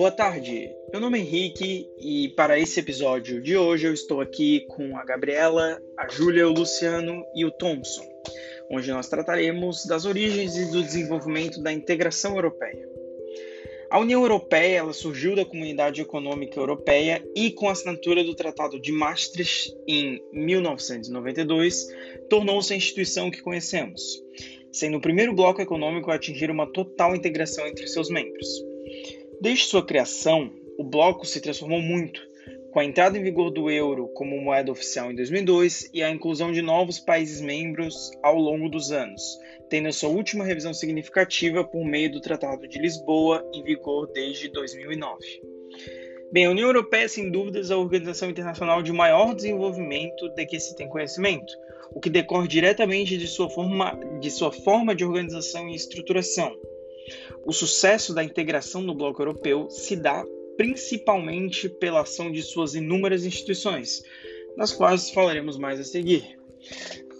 Boa tarde, meu nome é Henrique e para esse episódio de hoje eu estou aqui com a Gabriela, a Júlia, o Luciano e o Thompson, onde nós trataremos das origens e do desenvolvimento da integração europeia. A União Europeia ela surgiu da Comunidade Econômica Europeia e, com a assinatura do Tratado de Maastricht em 1992, tornou-se a instituição que conhecemos, sendo o primeiro bloco econômico a atingir uma total integração entre seus membros. Desde sua criação, o bloco se transformou muito, com a entrada em vigor do euro como moeda oficial em 2002 e a inclusão de novos países membros ao longo dos anos, tendo sua última revisão significativa por meio do Tratado de Lisboa, em vigor desde 2009. Bem, a União Europeia é sem dúvidas a organização internacional de maior desenvolvimento de que se tem conhecimento, o que decorre diretamente de sua forma de, sua forma de organização e estruturação. O sucesso da integração no bloco europeu se dá principalmente pela ação de suas inúmeras instituições, das quais falaremos mais a seguir.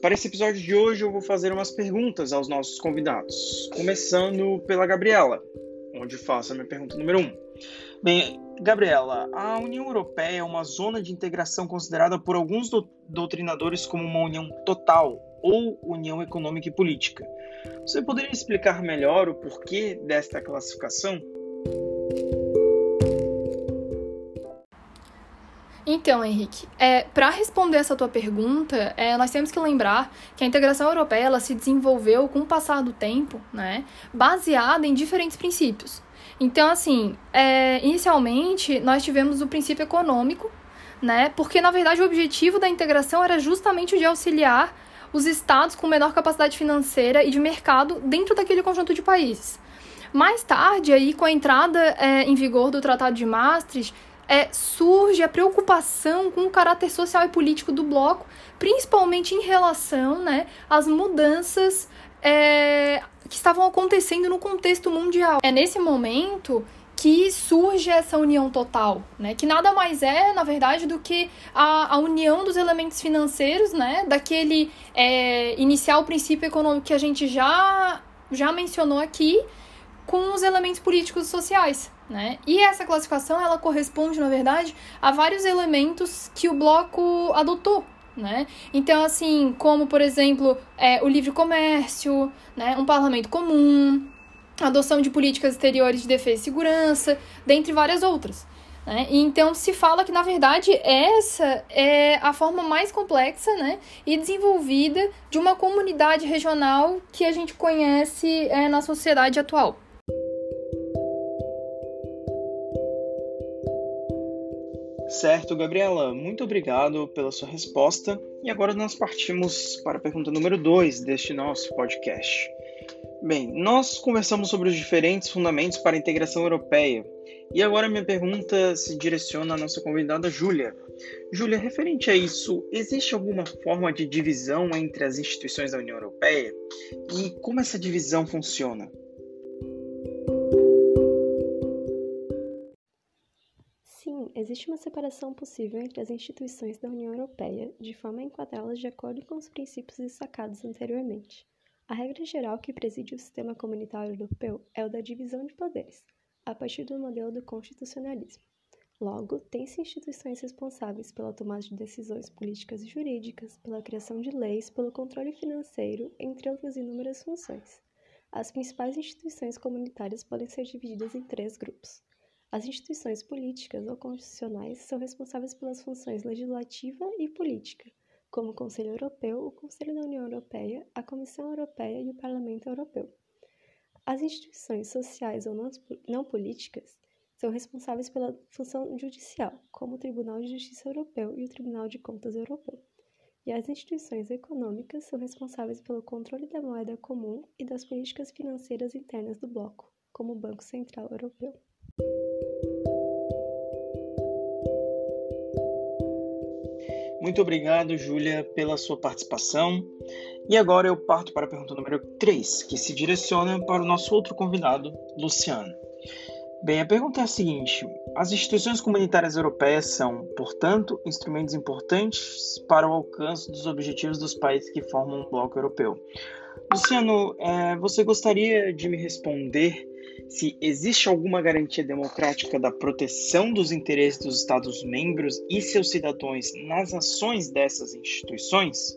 Para esse episódio de hoje, eu vou fazer umas perguntas aos nossos convidados, começando pela Gabriela, onde faço a minha pergunta número 1. Um. Bem, Gabriela, a União Europeia é uma zona de integração considerada por alguns do doutrinadores como uma união total ou união econômica e política. Você poderia explicar melhor o porquê desta classificação? Então, Henrique, é, para responder essa tua pergunta, é, nós temos que lembrar que a integração europeia ela se desenvolveu com o passar do tempo, né, baseada em diferentes princípios. Então, assim, é, inicialmente nós tivemos o princípio econômico, né, porque na verdade o objetivo da integração era justamente o de auxiliar os estados com menor capacidade financeira e de mercado dentro daquele conjunto de países. Mais tarde, aí, com a entrada é, em vigor do Tratado de Maastricht, é, surge a preocupação com o caráter social e político do bloco, principalmente em relação né, às mudanças é, que estavam acontecendo no contexto mundial. É nesse momento que surge essa união total, né? Que nada mais é, na verdade, do que a, a união dos elementos financeiros, né? Daquele é, inicial princípio econômico que a gente já, já mencionou aqui, com os elementos políticos e sociais, né? E essa classificação ela corresponde, na verdade, a vários elementos que o bloco adotou. Né? Então, assim, como, por exemplo, é, o livre comércio, né? um parlamento comum, adoção de políticas exteriores de defesa e segurança, dentre várias outras. Né? Então, se fala que, na verdade, essa é a forma mais complexa né? e desenvolvida de uma comunidade regional que a gente conhece é, na sociedade atual. Certo, Gabriela, muito obrigado pela sua resposta. E agora nós partimos para a pergunta número 2 deste nosso podcast. Bem, nós conversamos sobre os diferentes fundamentos para a integração europeia. E agora minha pergunta se direciona à nossa convidada Júlia. Júlia, referente a isso, existe alguma forma de divisão entre as instituições da União Europeia? E como essa divisão funciona? existe uma separação possível entre as instituições da União Europeia, de forma a enquadrá-las de acordo com os princípios destacados anteriormente. A regra geral que preside o sistema comunitário europeu é o da divisão de poderes, a partir do modelo do constitucionalismo. Logo, tem-se instituições responsáveis pela tomada de decisões políticas e jurídicas, pela criação de leis, pelo controle financeiro, entre outras inúmeras funções. As principais instituições comunitárias podem ser divididas em três grupos. As instituições políticas ou constitucionais são responsáveis pelas funções legislativa e política, como o Conselho Europeu, o Conselho da União Europeia, a Comissão Europeia e o Parlamento Europeu. As instituições sociais ou não políticas são responsáveis pela função judicial, como o Tribunal de Justiça Europeu e o Tribunal de Contas Europeu. E as instituições econômicas são responsáveis pelo controle da moeda comum e das políticas financeiras internas do bloco, como o Banco Central Europeu. Muito obrigado, Júlia, pela sua participação. E agora eu parto para a pergunta número 3, que se direciona para o nosso outro convidado, Luciano. Bem, a pergunta é a seguinte: as instituições comunitárias europeias são, portanto, instrumentos importantes para o alcance dos objetivos dos países que formam o bloco europeu. Luciano, é, você gostaria de me responder se existe alguma garantia democrática da proteção dos interesses dos Estados-membros e seus cidadãos nas ações dessas instituições?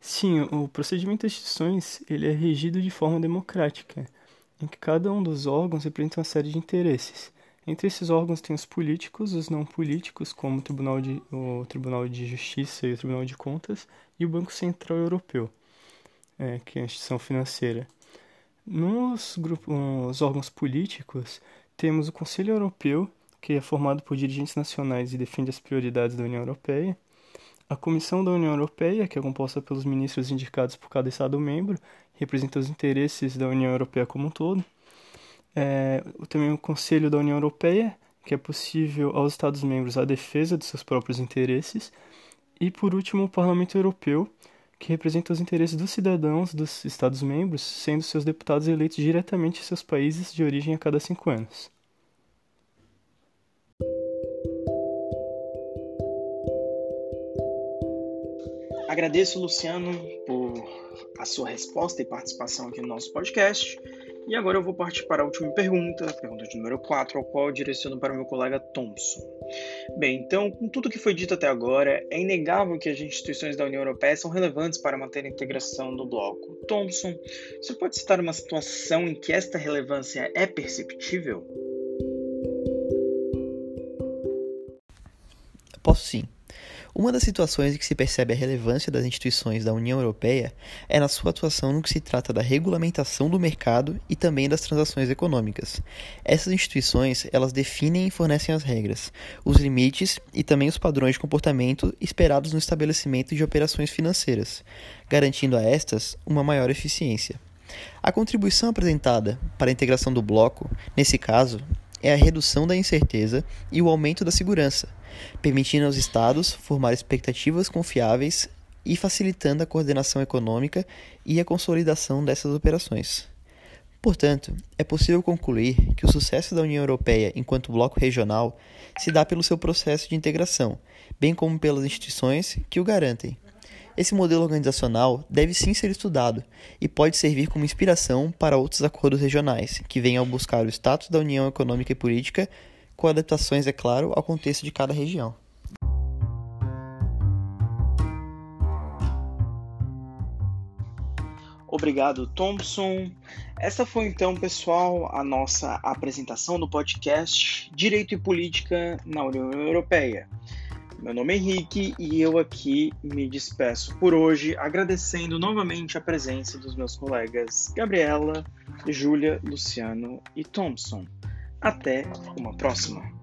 Sim, o procedimento das instituições ele é regido de forma democrática, em que cada um dos órgãos representa uma série de interesses. Entre esses órgãos tem os políticos, os não políticos, como o Tribunal de, o Tribunal de Justiça e o Tribunal de Contas, e o Banco Central Europeu, é, que é a instituição financeira. Nos grupos, órgãos políticos, temos o Conselho Europeu, que é formado por dirigentes nacionais e defende as prioridades da União Europeia, a Comissão da União Europeia, que é composta pelos ministros indicados por cada Estado-membro, representa os interesses da União Europeia como um todo, é, também o Conselho da União Europeia, que é possível aos Estados-membros a defesa de seus próprios interesses, e por último o Parlamento Europeu, que representa os interesses dos cidadãos dos Estados-membros, sendo seus deputados eleitos diretamente em seus países de origem a cada cinco anos. Agradeço, Luciano, por a sua resposta e participação aqui no nosso podcast. E agora eu vou partir para a última pergunta, a pergunta de número 4, ao qual eu direciono para o meu colega Thompson. Bem, então, com tudo que foi dito até agora, é inegável que as instituições da União Europeia são relevantes para manter a integração do bloco. Thompson, você pode citar uma situação em que esta relevância é perceptível? Posso sim. Uma das situações em que se percebe a relevância das instituições da União Europeia é na sua atuação no que se trata da regulamentação do mercado e também das transações econômicas. Essas instituições, elas definem e fornecem as regras, os limites e também os padrões de comportamento esperados no estabelecimento de operações financeiras, garantindo a estas uma maior eficiência. A contribuição apresentada para a integração do bloco, nesse caso, é a redução da incerteza e o aumento da segurança, permitindo aos Estados formar expectativas confiáveis e facilitando a coordenação econômica e a consolidação dessas operações. Portanto, é possível concluir que o sucesso da União Europeia enquanto bloco regional se dá pelo seu processo de integração, bem como pelas instituições que o garantem. Esse modelo organizacional deve sim ser estudado e pode servir como inspiração para outros acordos regionais que venham buscar o status da União Econômica e Política, com adaptações, é claro, ao contexto de cada região. Obrigado, Thompson. Essa foi então, pessoal, a nossa apresentação do podcast Direito e Política na União Europeia. Meu nome é Henrique e eu aqui me despeço por hoje, agradecendo novamente a presença dos meus colegas Gabriela, Júlia, Luciano e Thompson. Até uma próxima!